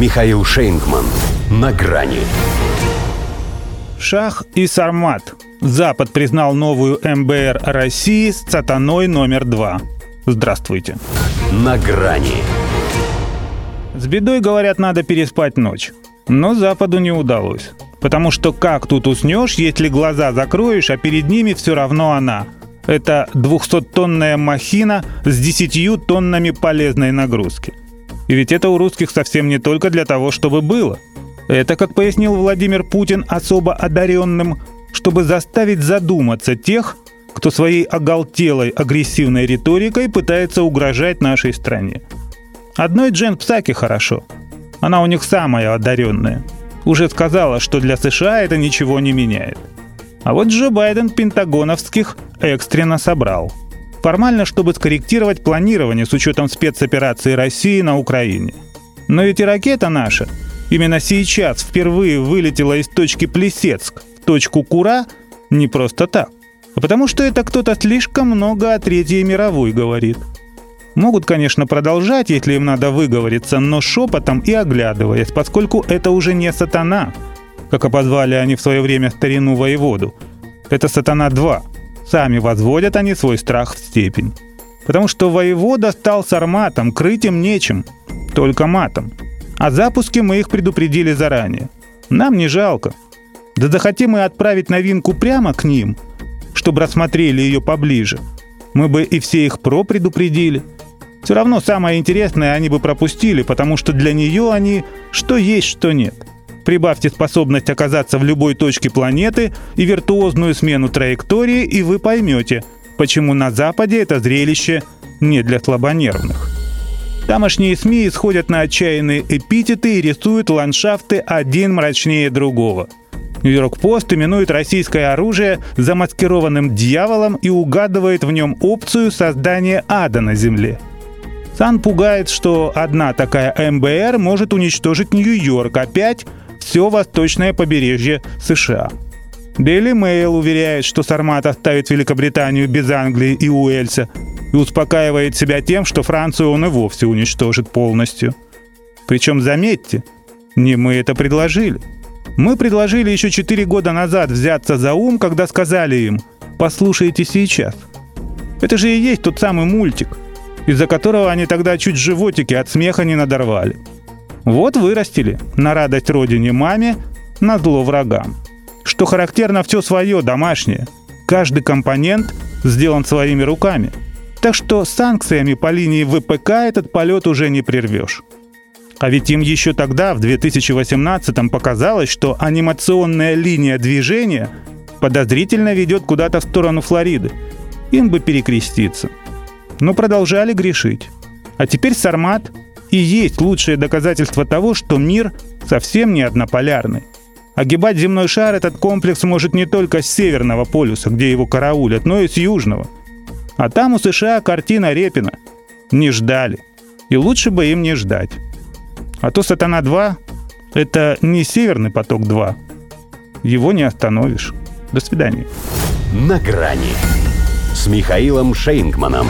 Михаил Шейнгман. На грани. Шах и Сармат. Запад признал новую МБР России с сатаной номер два. Здравствуйте. На грани. С бедой, говорят, надо переспать ночь. Но Западу не удалось. Потому что как тут уснешь, если глаза закроешь, а перед ними все равно она. Это 200-тонная махина с 10 тоннами полезной нагрузки. И ведь это у русских совсем не только для того, чтобы было. Это, как пояснил Владимир Путин особо одаренным, чтобы заставить задуматься тех, кто своей оголтелой агрессивной риторикой пытается угрожать нашей стране. Одной Джен Псаки хорошо. Она у них самая одаренная. Уже сказала, что для США это ничего не меняет. А вот Джо Байден пентагоновских экстренно собрал – Формально, чтобы скорректировать планирование с учетом спецоперации России на Украине. Но ведь и ракета наша именно сейчас впервые вылетела из точки Плесецк в точку Кура не просто так, а потому что это кто-то слишком много о Третьей мировой говорит. Могут, конечно, продолжать, если им надо выговориться, но шепотом и оглядываясь, поскольку это уже не сатана, как обозвали они в свое время старину воеводу. Это сатана-2, Сами возводят они свой страх в степень. Потому что воевода стал с арматом, крыть им нечем, только матом. О запуске мы их предупредили заранее. Нам не жалко. Да захотим мы отправить новинку прямо к ним, чтобы рассмотрели ее поближе. Мы бы и все их про предупредили. Все равно самое интересное они бы пропустили, потому что для нее они что есть, что нет – Прибавьте способность оказаться в любой точке планеты и виртуозную смену траектории, и вы поймете, почему на Западе это зрелище не для слабонервных. Тамошние СМИ исходят на отчаянные эпитеты и рисуют ландшафты один мрачнее другого. Нью-Йорк-Пост именует российское оружие замаскированным дьяволом и угадывает в нем опцию создания ада на Земле. Сан пугает, что одна такая МБР может уничтожить Нью-Йорк, опять все восточное побережье США. Daily Mail уверяет, что Сармат оставит Великобританию без Англии и Уэльса и успокаивает себя тем, что Францию он и вовсе уничтожит полностью. Причем, заметьте, не мы это предложили. Мы предложили еще 4 года назад взяться за ум, когда сказали им «послушайте сейчас». Это же и есть тот самый мультик, из-за которого они тогда чуть животики от смеха не надорвали. Вот вырастили, на радость родине маме, на зло врагам. Что характерно, все свое, домашнее. Каждый компонент сделан своими руками. Так что санкциями по линии ВПК этот полет уже не прервешь. А ведь им еще тогда, в 2018-м, показалось, что анимационная линия движения подозрительно ведет куда-то в сторону Флориды. Им бы перекреститься. Но продолжали грешить. А теперь Сармат и есть лучшее доказательство того, что мир совсем не однополярный. Огибать земной шар этот комплекс может не только с северного полюса, где его караулят, но и с южного. А там у США картина Репина. Не ждали. И лучше бы им не ждать. А то «Сатана-2» — это не «Северный поток-2». Его не остановишь. До свидания. «На грани» с Михаилом Шейнгманом.